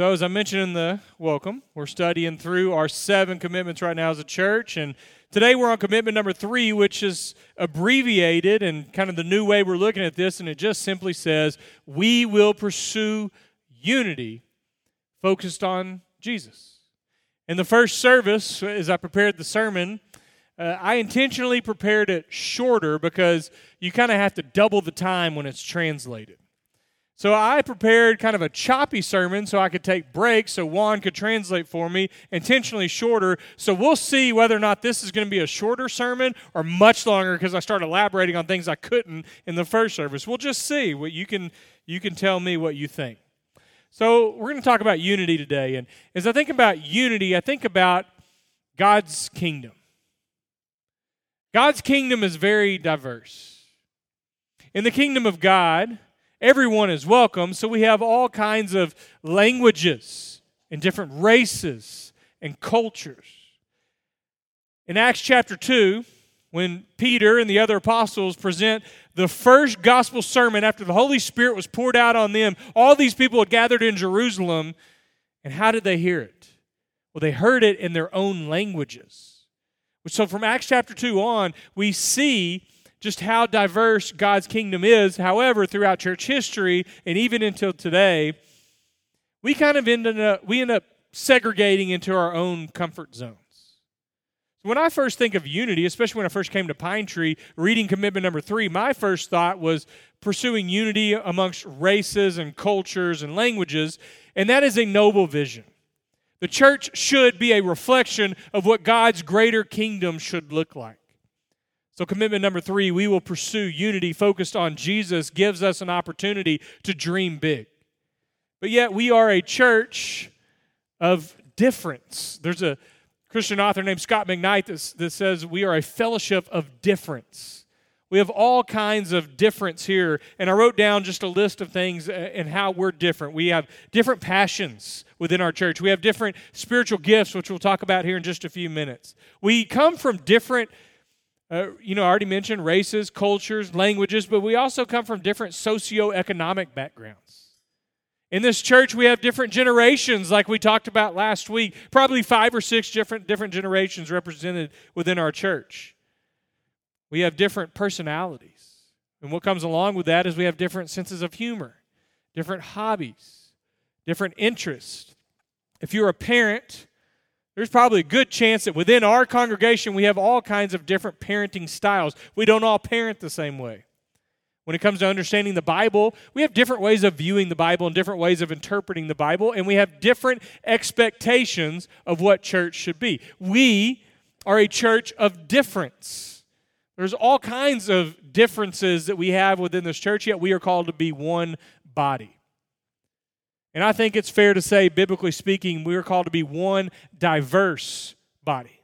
So, as I mentioned in the welcome, we're studying through our seven commitments right now as a church. And today we're on commitment number three, which is abbreviated and kind of the new way we're looking at this. And it just simply says, We will pursue unity focused on Jesus. In the first service, as I prepared the sermon, uh, I intentionally prepared it shorter because you kind of have to double the time when it's translated. So I prepared kind of a choppy sermon so I could take breaks so Juan could translate for me, intentionally shorter. So we'll see whether or not this is going to be a shorter sermon or much longer because I started elaborating on things I couldn't in the first service. We'll just see. What you can you can tell me what you think. So we're going to talk about unity today, and as I think about unity, I think about God's kingdom. God's kingdom is very diverse. In the kingdom of God everyone is welcome. So we have all kinds of languages and different races and cultures. In Acts chapter 2, when Peter and the other apostles present the first gospel sermon after the Holy Spirit was poured out on them, all these people had gathered in Jerusalem. And how did they hear it? Well, they heard it in their own languages. So from Acts chapter 2 on, we see just how diverse God's kingdom is. However, throughout church history and even until today, we kind of end up we end up segregating into our own comfort zones. When I first think of unity, especially when I first came to Pine Tree, reading commitment number three, my first thought was pursuing unity amongst races and cultures and languages, and that is a noble vision. The church should be a reflection of what God's greater kingdom should look like. So, commitment number three, we will pursue unity focused on Jesus, gives us an opportunity to dream big. But yet, we are a church of difference. There's a Christian author named Scot McKnight that, that says we are a fellowship of difference. We have all kinds of difference here. And I wrote down just a list of things uh, and how we're different. We have different passions within our church, we have different spiritual gifts, which we'll talk about here in just a few minutes. We come from different uh, you know, I already mentioned races, cultures, languages, but we also come from different socioeconomic backgrounds. In this church, we have different generations, like we talked about last week. Probably five or six different, different generations represented within our church. We have different personalities. And what comes along with that is we have different senses of humor, different hobbies, different interests. If you're a parent, there's probably a good chance that within our congregation we have all kinds of different parenting styles. We don't all parent the same way. When it comes to understanding the Bible, we have different ways of viewing the Bible and different ways of interpreting the Bible, and we have different expectations of what church should be. We are a church of difference. There's all kinds of differences that we have within this church, yet we are called to be one body. And I think it's fair to say, biblically speaking, we are called to be one diverse body.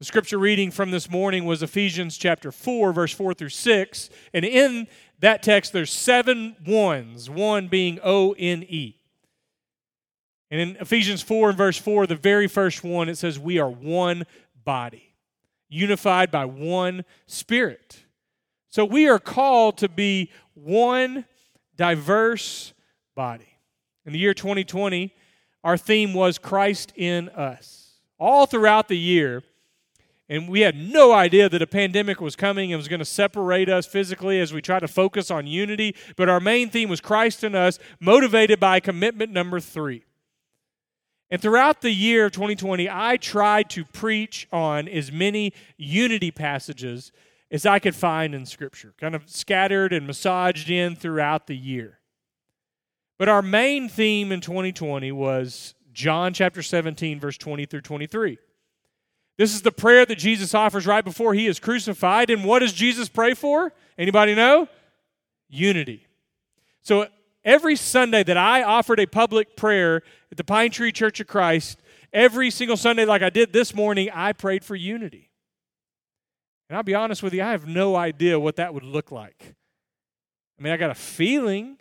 The scripture reading from this morning was Ephesians chapter 4, verse 4 through 6. And in that text, there's seven ones, one being O N E. And in Ephesians 4 and verse 4, the very first one, it says, We are one body, unified by one spirit. So we are called to be one diverse body. In the year 2020, our theme was Christ in us. All throughout the year, and we had no idea that a pandemic was coming and was going to separate us physically as we try to focus on unity. But our main theme was Christ in us, motivated by commitment number three. And throughout the year of 2020, I tried to preach on as many unity passages as I could find in Scripture, kind of scattered and massaged in throughout the year. But our main theme in 2020 was John chapter 17, verse 20 through 23. This is the prayer that Jesus offers right before he is crucified. And what does Jesus pray for? Anybody know? Unity. So every Sunday that I offered a public prayer at the Pine Tree Church of Christ, every single Sunday, like I did this morning, I prayed for unity. And I'll be honest with you, I have no idea what that would look like. I mean, I got a feeling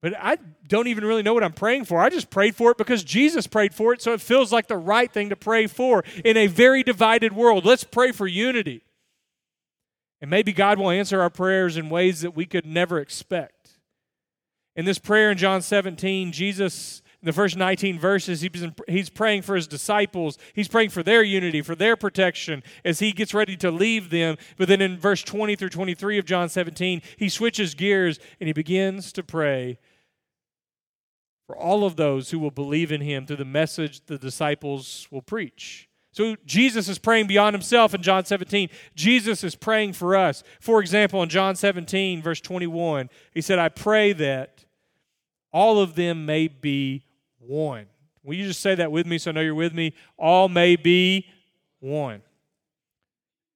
but I don't even really know what I'm praying for. I just prayed for it because Jesus prayed for it, so it feels like the right thing to pray for in a very divided world. Let's pray for unity. And maybe God will answer our prayers in ways that we could never expect. In this prayer in John 17, Jesus in the first 19 verses, he's praying for his disciples. He's praying for their unity, for their protection as he gets ready to leave them. But then in verse 20 through 23 of John 17, he switches gears and he begins to pray for all of those who will believe in him through the message the disciples will preach. So Jesus is praying beyond himself in John 17. Jesus is praying for us. For example, in John 17, verse 21, he said, I pray that all of them may be one. Will you just say that with me so I know you're with me? All may be one. And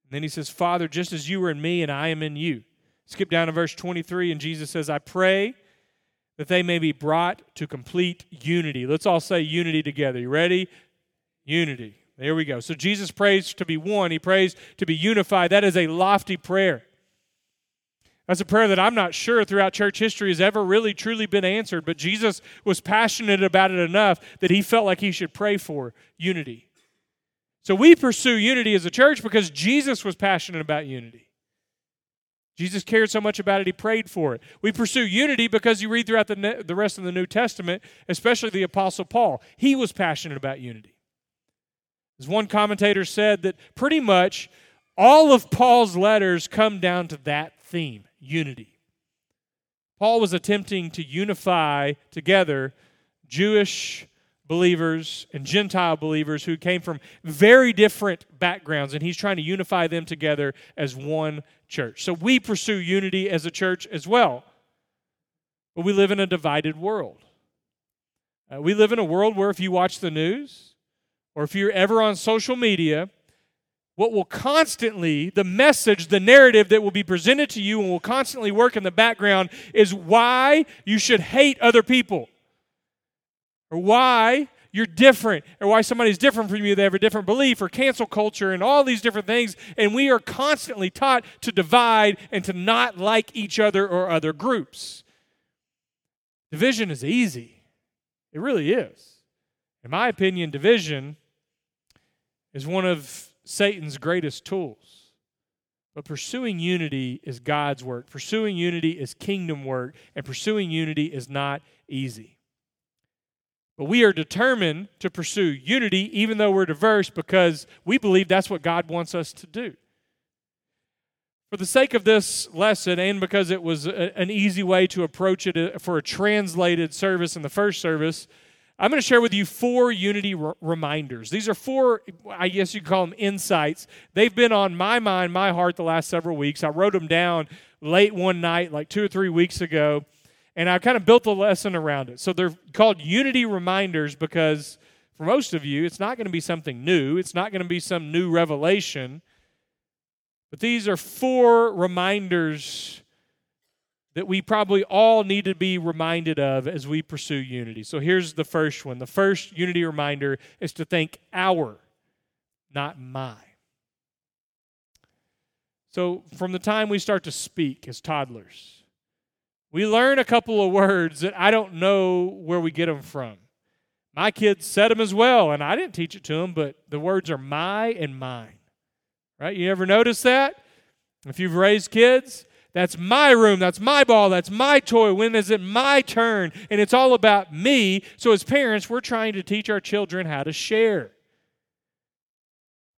then he says, Father, just as you are in me and I am in you. Skip down to verse 23, and Jesus says, I pray that they may be brought to complete unity. Let's all say unity together. You ready? Unity. There we go. So Jesus prays to be one, he prays to be unified. That is a lofty prayer. That's a prayer that I'm not sure throughout church history has ever really truly been answered, but Jesus was passionate about it enough that he felt like he should pray for unity. So we pursue unity as a church because Jesus was passionate about unity. Jesus cared so much about it, he prayed for it. We pursue unity because you read throughout the, the rest of the New Testament, especially the Apostle Paul. He was passionate about unity. As one commentator said, that pretty much all of Paul's letters come down to that theme unity. Paul was attempting to unify together Jewish believers and Gentile believers who came from very different backgrounds, and he's trying to unify them together as one church. So we pursue unity as a church as well. But we live in a divided world. Uh, we live in a world where if you watch the news or if you're ever on social media, what will constantly, the message, the narrative that will be presented to you and will constantly work in the background is why you should hate other people or why you're different, or why somebody's different from you, they have a different belief, or cancel culture, and all these different things. And we are constantly taught to divide and to not like each other or other groups. Division is easy, it really is. In my opinion, division is one of Satan's greatest tools. But pursuing unity is God's work. Pursuing unity is kingdom work, and pursuing unity is not easy. But we are determined to pursue unity even though we're diverse because we believe that's what God wants us to do. For the sake of this lesson, and because it was a, an easy way to approach it uh, for a translated service in the first service, I'm going to share with you four unity reminders. These are four, I guess you could call them insights. They've been on my mind, my heart the last several weeks. I wrote them down late one night, like two or three weeks ago, and I kind of built a lesson around it. So they're called unity reminders because for most of you, it's not going to be something new, it's not going to be some new revelation. But these are four reminders that we probably all need to be reminded of as we pursue unity. So here's the first one. The first unity reminder is to think our, not my. So from the time we start to speak as toddlers, we learn a couple of words that I don't know where we get them from. My kids said them as well, and I didn't teach it to them, but the words are my and mine. Right? You ever notice that? If you've raised kids, that's my room, that's my ball, that's my toy. When is it my turn? And it's all about me. So, as parents, we're trying to teach our children how to share.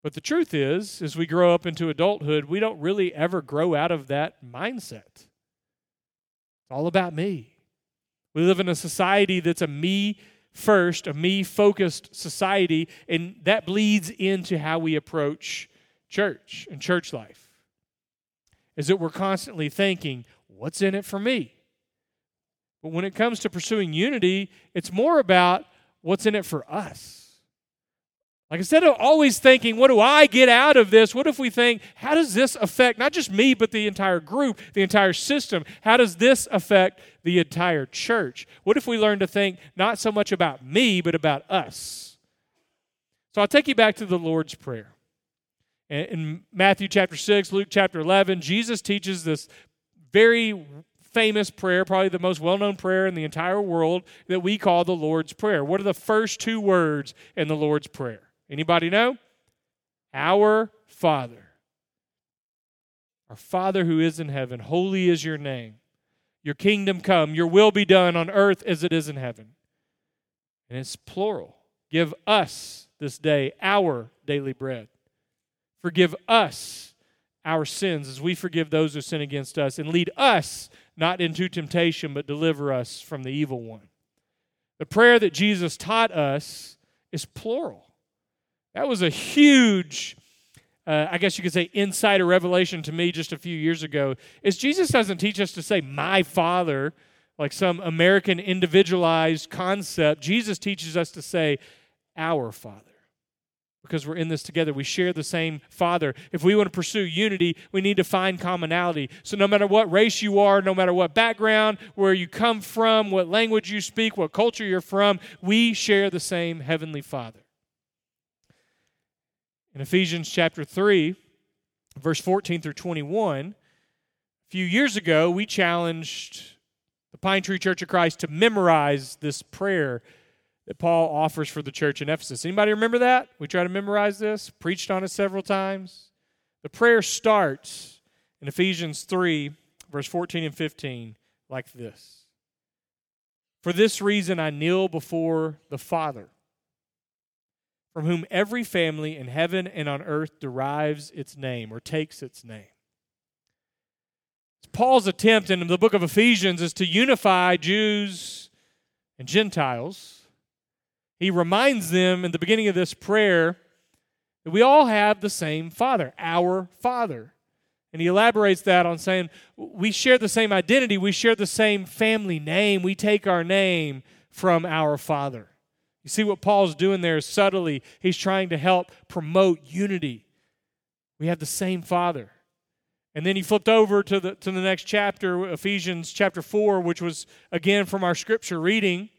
But the truth is, as we grow up into adulthood, we don't really ever grow out of that mindset. It's all about me. We live in a society that's a me first, a me focused society, and that bleeds into how we approach church and church life. Is that we're constantly thinking, what's in it for me? But when it comes to pursuing unity, it's more about what's in it for us. Like instead of always thinking, what do I get out of this? What if we think, how does this affect not just me, but the entire group, the entire system? How does this affect the entire church? What if we learn to think not so much about me, but about us? So I'll take you back to the Lord's Prayer. In Matthew chapter 6, Luke chapter 11, Jesus teaches this very famous prayer, probably the most well known prayer in the entire world, that we call the Lord's Prayer. What are the first two words in the Lord's Prayer? Anybody know? Our Father. Our Father who is in heaven, holy is your name. Your kingdom come, your will be done on earth as it is in heaven. And it's plural. Give us this day our daily bread. Forgive us our sins as we forgive those who sin against us. And lead us not into temptation, but deliver us from the evil one. The prayer that Jesus taught us is plural. That was a huge, uh, I guess you could say, insider revelation to me just a few years ago. Is Jesus doesn't teach us to say, my Father, like some American individualized concept. Jesus teaches us to say, our Father. Because we're in this together. We share the same Father. If we want to pursue unity, we need to find commonality. So, no matter what race you are, no matter what background, where you come from, what language you speak, what culture you're from, we share the same Heavenly Father. In Ephesians chapter 3, verse 14 through 21, a few years ago, we challenged the Pine Tree Church of Christ to memorize this prayer that Paul offers for the church in Ephesus. Anybody remember that? We tried to memorize this, preached on it several times. The prayer starts in Ephesians 3, verse 14 and 15, like this For this reason I kneel before the Father, from whom every family in heaven and on earth derives its name or takes its name. Paul's attempt in the book of Ephesians is to unify Jews and Gentiles. He reminds them in the beginning of this prayer that we all have the same Father, our Father. And he elaborates that on saying we share the same identity, we share the same family name, we take our name from our Father. You see what Paul's doing there subtly. He's trying to help promote unity. We have the same Father. And then he flipped over to the, to the next chapter, Ephesians chapter 4, which was again from our scripture reading.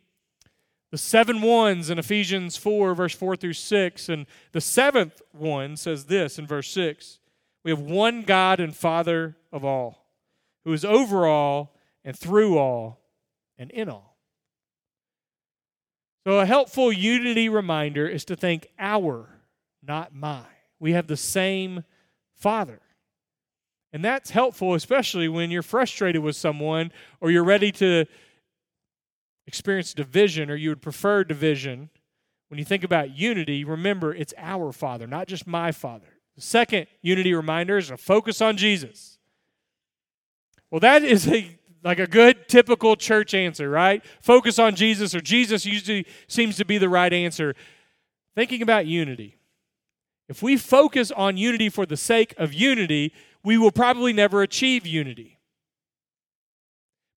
The seven ones in Ephesians 4, verse 4 through 6. And the seventh one says this in verse 6 We have one God and Father of all, who is over all and through all and in all. So, a helpful unity reminder is to think our, not my. We have the same Father. And that's helpful, especially when you're frustrated with someone or you're ready to experience division or you would prefer division. When you think about unity, remember it's our Father, not just my Father. The second unity reminder is a focus on Jesus. Well, that is a like a good typical church answer, right? Focus on Jesus, or Jesus usually seems to be the right answer. Thinking about unity. If we focus on unity for the sake of unity, we will probably never achieve unity.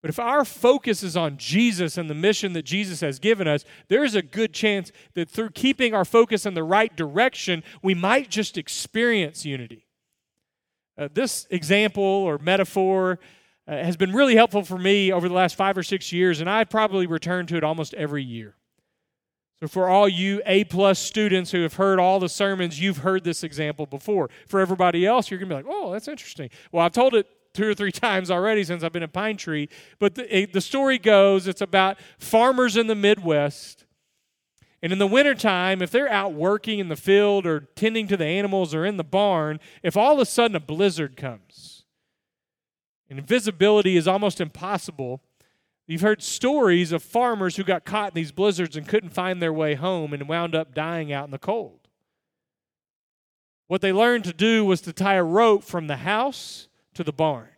But if our focus is on Jesus and the mission that Jesus has given us, there is a good chance that through keeping our focus in the right direction, we might just experience unity. Uh, this example or metaphor Uh, has been really helpful for me over the last five or six years, and I probably return to it almost every year. So, for all you A plus students who have heard all the sermons, you've heard this example before. For everybody else, you're going to be like, oh, that's interesting. Well, I've told it two or three times already since I've been in Pine Tree. But the, the story goes it's about farmers in the Midwest. And in the wintertime, if they're out working in the field or tending to the animals or in the barn, if all of a sudden a blizzard comes and visibility is almost impossible, You've heard stories of farmers who got caught in these blizzards and couldn't find their way home and wound up dying out in the cold. What they learned to do was to tie a rope from the house to the barn.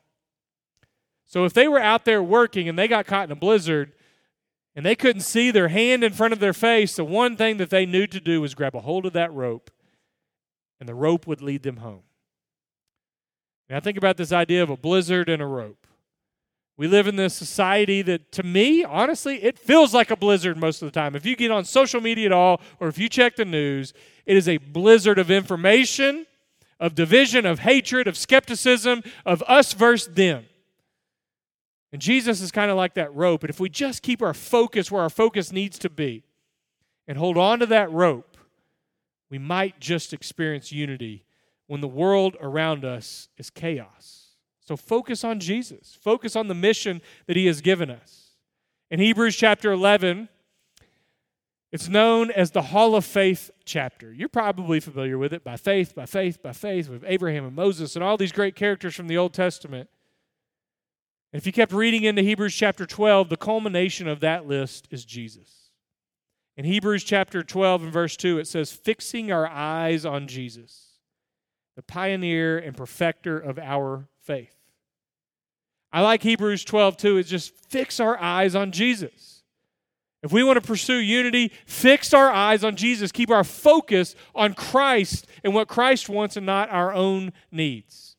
So if they were out there working and they got caught in a blizzard and they couldn't see their hand in front of their face, the one thing that they knew to do was grab a hold of that rope and the rope would lead them home. Now think about this idea of a blizzard and a rope. We live in this society that, to me, honestly, it feels like a blizzard most of the time. If you get on social media at all, or if you check the news, it is a blizzard of information, of division, of hatred, of skepticism, of us versus them. And Jesus is kind of like that rope. And if we just keep our focus where our focus needs to be and hold on to that rope, we might just experience unity when the world around us is chaos. So focus on Jesus. Focus on the mission that he has given us. In Hebrews chapter 11, it's known as the Hall of Faith chapter. You're probably familiar with it by faith, by faith, by faith, with Abraham and Moses and all these great characters from the Old Testament. And if you kept reading into Hebrews chapter 12, the culmination of that list is Jesus. In Hebrews chapter 12 and verse 2, it says, Fixing our eyes on Jesus, the pioneer and perfecter of our faith. I like Hebrews 12 too. It's just fix our eyes on Jesus. If we want to pursue unity, fix our eyes on Jesus. Keep our focus on Christ and what Christ wants and not our own needs.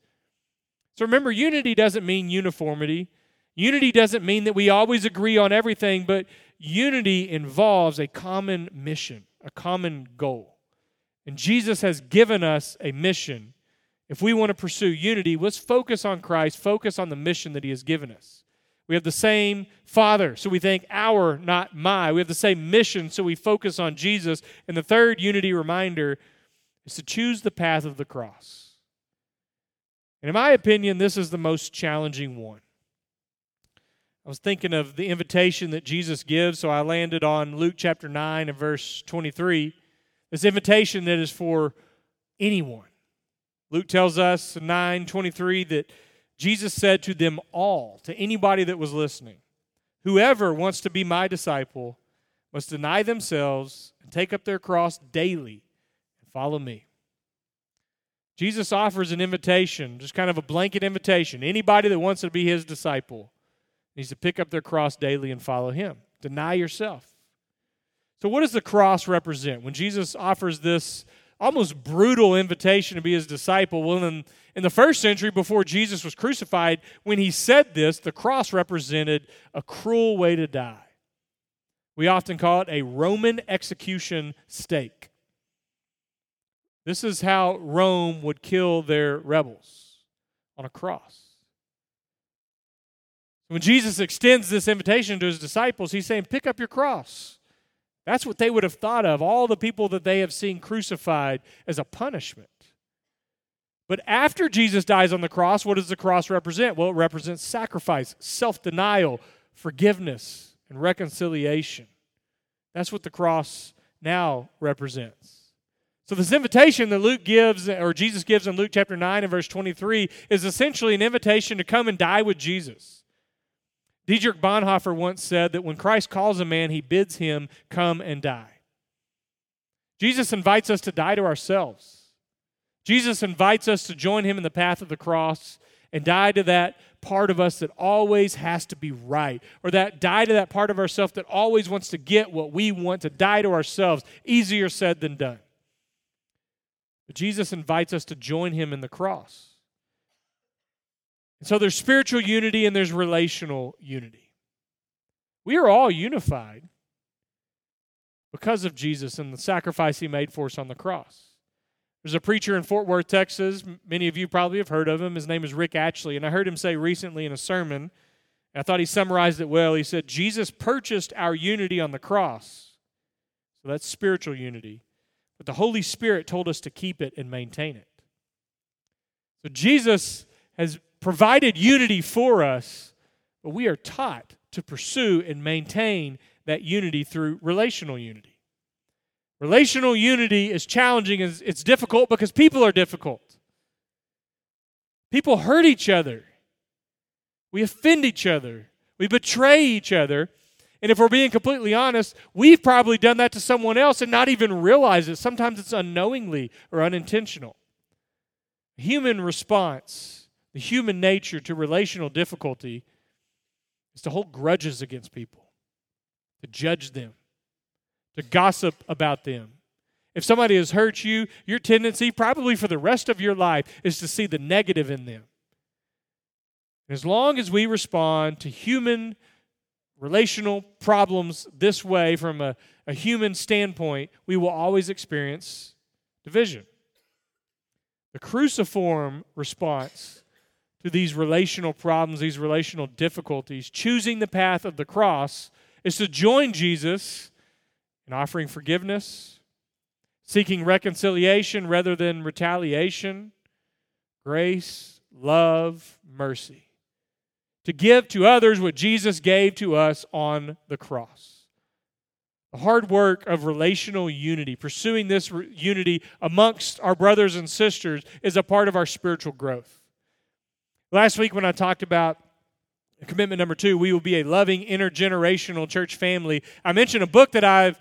So remember, unity doesn't mean uniformity. Unity doesn't mean that we always agree on everything, but unity involves a common mission, a common goal. And Jesus has given us a mission. If we want to pursue unity, let's focus on Christ, focus on the mission that He has given us. We have the same Father, so we think our, not my. We have the same mission, so we focus on Jesus. And the third unity reminder is to choose the path of the cross. And in my opinion, this is the most challenging one. I was thinking of the invitation that Jesus gives, so I landed on Luke chapter 9 and verse 23. This invitation that is for anyone. Luke tells us in 9:23 that Jesus said to them all, to anybody that was listening, whoever wants to be my disciple must deny themselves and take up their cross daily and follow me. Jesus offers an invitation, just kind of a blanket invitation. Anybody that wants to be his disciple needs to pick up their cross daily and follow him. Deny yourself. So, what does the cross represent? When Jesus offers this almost brutal invitation to be his disciple, well, in, in the first century, before Jesus was crucified, when he said this, the cross represented a cruel way to die. We often call it a Roman execution stake. This is how Rome would kill their rebels on a cross. When Jesus extends this invitation to his disciples, he's saying, Pick up your cross. That's what they would have thought of, all the people that they have seen crucified as a punishment. But after Jesus dies on the cross, what does the cross represent? Well, it represents sacrifice, self denial, forgiveness, and reconciliation. That's what the cross now represents. So, this invitation that Luke gives, or Jesus gives in Luke chapter 9 and verse 23, is essentially an invitation to come and die with Jesus. Dietrich Bonhoeffer once said that when Christ calls a man, he bids him come and die. Jesus invites us to die to ourselves. Jesus invites us to join him in the path of the cross and die to that part of us that always has to be right, or that die to that part of ourselves that always wants to get what we want, to die to ourselves. Easier said than done. But Jesus invites us to join him in the cross. And so there's spiritual unity and there's relational unity. We are all unified because of Jesus and the sacrifice he made for us on the cross. There's a preacher in Fort Worth, Texas. Many of you probably have heard of him. His name is Rick Atchley. And I heard him say recently in a sermon, I thought he summarized it well. He said, Jesus purchased our unity on the cross. So that's spiritual unity. But the Holy Spirit told us to keep it and maintain it. So Jesus has provided unity for us, but we are taught to pursue and maintain that unity through relational unity. Relational unity is challenging, it's difficult because people are difficult. People hurt each other. We offend each other. We betray each other. And if we're being completely honest, we've probably done that to someone else and not even realize it. Sometimes it's unknowingly or unintentional. Human response, the human nature to relational difficulty is to hold grudges against people, to judge them, to gossip about them. If somebody has hurt you, your tendency, probably for the rest of your life, is to see the negative in them. As long as we respond to human relational problems this way from a, a human standpoint, we will always experience division. The cruciform response to these relational problems, these relational difficulties, choosing the path of the cross, is to join Jesus in offering forgiveness, seeking reconciliation rather than retaliation, grace, love, mercy to give to others what Jesus gave to us on the cross. The hard work of relational unity, pursuing this re- unity amongst our brothers and sisters, is a part of our spiritual growth. Last week, when I talked about commitment number two, we will be a loving intergenerational church family, I mentioned a book that I've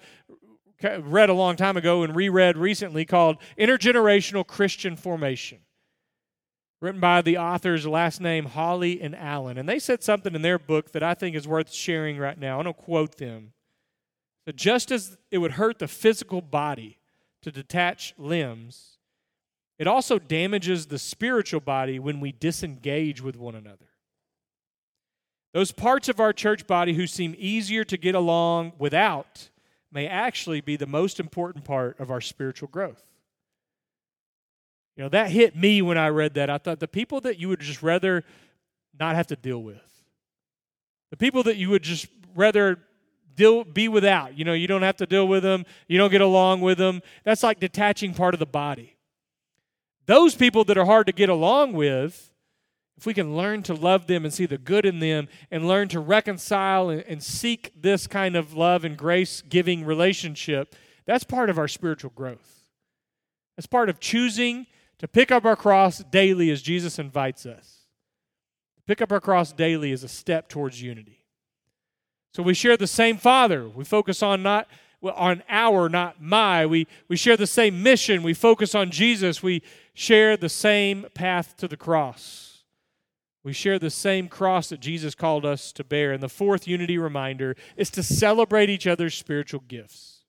read a long time ago and reread recently called Intergenerational Christian Formation, written by the authors, last name Holly and Allen. And they said something in their book that I think is worth sharing right now. I don't quote them. But just as it would hurt the physical body to detach limbs, it also damages the spiritual body when we disengage with one another. Those parts of our church body who seem easier to get along without may actually be the most important part of our spiritual growth. You know, that hit me when I read that. I thought the people that you would just rather not have to deal with, the people that you would just rather deal, be without, you know, you don't have to deal with them, you don't get along with them. That's like detaching part of the body. Those people that are hard to get along with, if we can learn to love them and see the good in them and learn to reconcile and, and seek this kind of love and grace giving relationship, that's part of our spiritual growth. That's part of choosing to pick up our cross daily as Jesus invites us. Pick up our cross daily is a step towards unity. So we share the same Father. We focus on not on our, not my. We, we share the same mission. We focus on Jesus. We share the same path to the cross. We share the same cross that Jesus called us to bear. And the fourth unity reminder is to celebrate each other's spiritual gifts.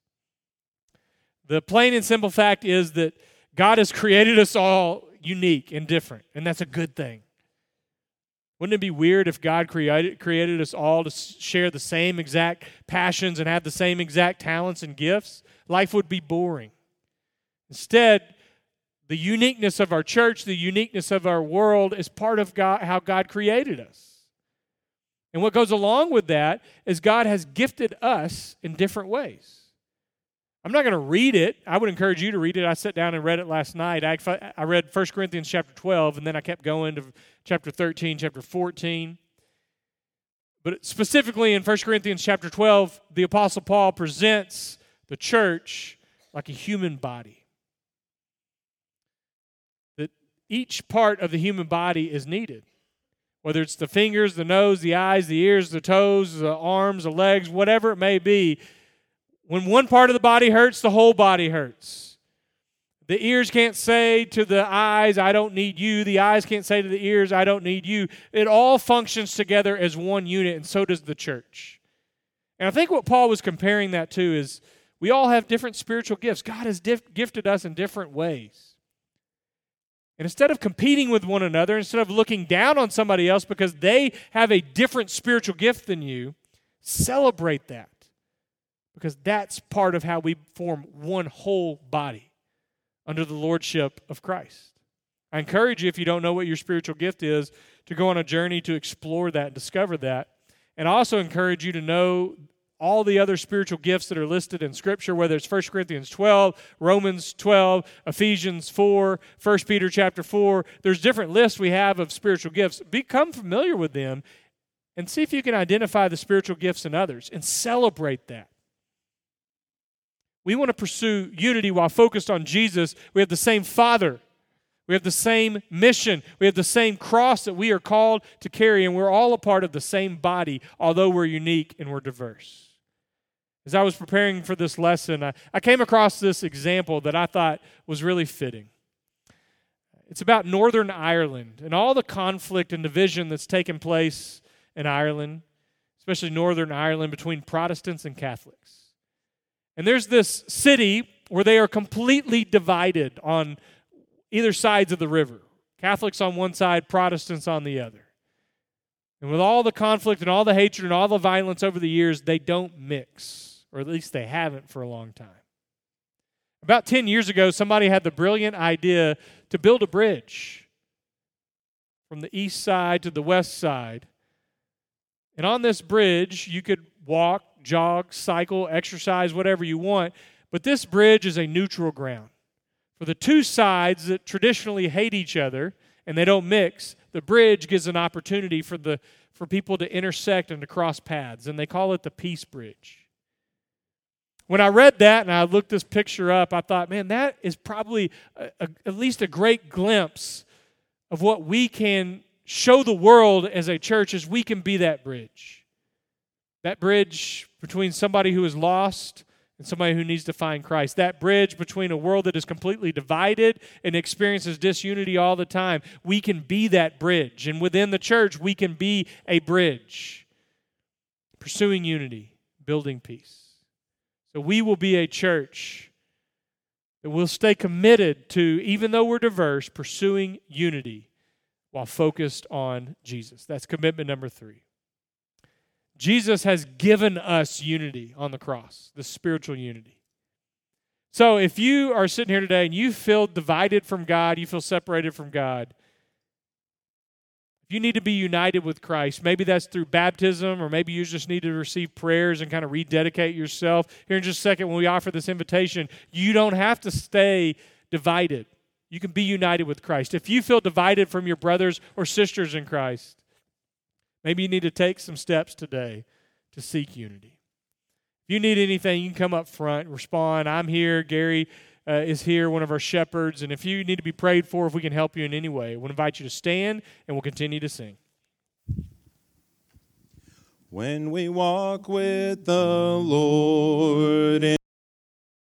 The plain and simple fact is that God has created us all unique and different, and that's a good thing. Wouldn't it be weird if God created, created us all to share the same exact passions and have the same exact talents and gifts? Life would be boring. Instead, the uniqueness of our church, the uniqueness of our world is part of God, how God created us. And what goes along with that is God has gifted us in different ways. I'm not going to read it. I would encourage you to read it. I sat down and read it last night. I, I read 1 Corinthians chapter 12, and then I kept going to chapter 13, chapter 14. But specifically in 1 Corinthians chapter 12, the Apostle Paul presents the church like a human body. That each part of the human body is needed. Whether it's the fingers, the nose, the eyes, the ears, the toes, the arms, the legs, whatever it may be, when one part of the body hurts, the whole body hurts. The ears can't say to the eyes, I don't need you. The eyes can't say to the ears, I don't need you. It all functions together as one unit, and so does the church. And I think what Paul was comparing that to is we all have different spiritual gifts. God has dif- gifted us in different ways. And instead of competing with one another, instead of looking down on somebody else because they have a different spiritual gift than you, celebrate that. Because that's part of how we form one whole body under the lordship of Christ. I encourage you, if you don't know what your spiritual gift is, to go on a journey to explore that and discover that. And I also encourage you to know all the other spiritual gifts that are listed in Scripture, whether it's 1 Corinthians 12, Romans 12, Ephesians 4, 1 Peter chapter 4. There's different lists we have of spiritual gifts. Become familiar with them and see if you can identify the spiritual gifts in others and celebrate that. We want to pursue unity while focused on Jesus. We have the same Father. We have the same mission. We have the same cross that we are called to carry, and we're all a part of the same body, although we're unique and we're diverse. As I was preparing for this lesson, I, I came across this example that I thought was really fitting. It's about Northern Ireland and all the conflict and division that's taken place in Ireland, especially Northern Ireland, between Protestants and Catholics. And there's this city where they are completely divided on either sides of the river Catholics on one side, Protestants on the other. And with all the conflict and all the hatred and all the violence over the years, they don't mix or at least they haven't for a long time. About 10 years ago, somebody had the brilliant idea to build a bridge from the east side to the west side. And on this bridge, you could walk, jog, cycle, exercise, whatever you want. But this bridge is a neutral ground. For the two sides that traditionally hate each other and they don't mix, the bridge gives an opportunity for, the, for people to intersect and to cross paths. And they call it the Peace Bridge. When I read that and I looked this picture up, I thought, man, that is probably a, a, at least a great glimpse of what we can show the world as a church as we can be that bridge. That bridge between somebody who is lost and somebody who needs to find Christ. That bridge between a world that is completely divided and experiences disunity all the time, we can be that bridge. And within the church, we can be a bridge, pursuing unity, building peace. So we will be a church that will stay committed to, even though we're diverse, pursuing unity while focused on Jesus. That's commitment number three. Jesus has given us unity on the cross, the spiritual unity. So if you are sitting here today and you feel divided from God, you feel separated from God, you need to be united with Christ, maybe that's through baptism, or maybe you just need to receive prayers and kind of rededicate yourself. Here in just a second, when we offer this invitation, you don't have to stay divided. You can be united with Christ. If you feel divided from your brothers or sisters in Christ, maybe you need to take some steps today to seek unity. If you need anything, you can come up front, respond. I'm here. Gary uh, is here, one of our shepherds. And if you need to be prayed for, if we can help you in any way, we'll invite you to stand and we'll continue to sing. When we walk with the Lord